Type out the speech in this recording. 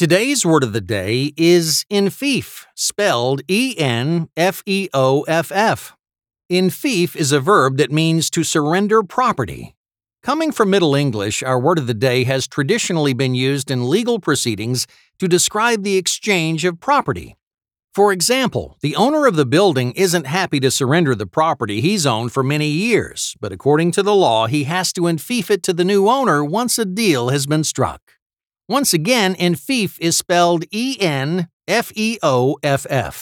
Today's word of the day is enfeoff, spelled E N F E O F F. Enfeoff is a verb that means to surrender property. Coming from Middle English, our word of the day has traditionally been used in legal proceedings to describe the exchange of property. For example, the owner of the building isn't happy to surrender the property he's owned for many years, but according to the law, he has to enfeoff it to the new owner once a deal has been struck. Once again, enfeoff is spelled E N F E O F F.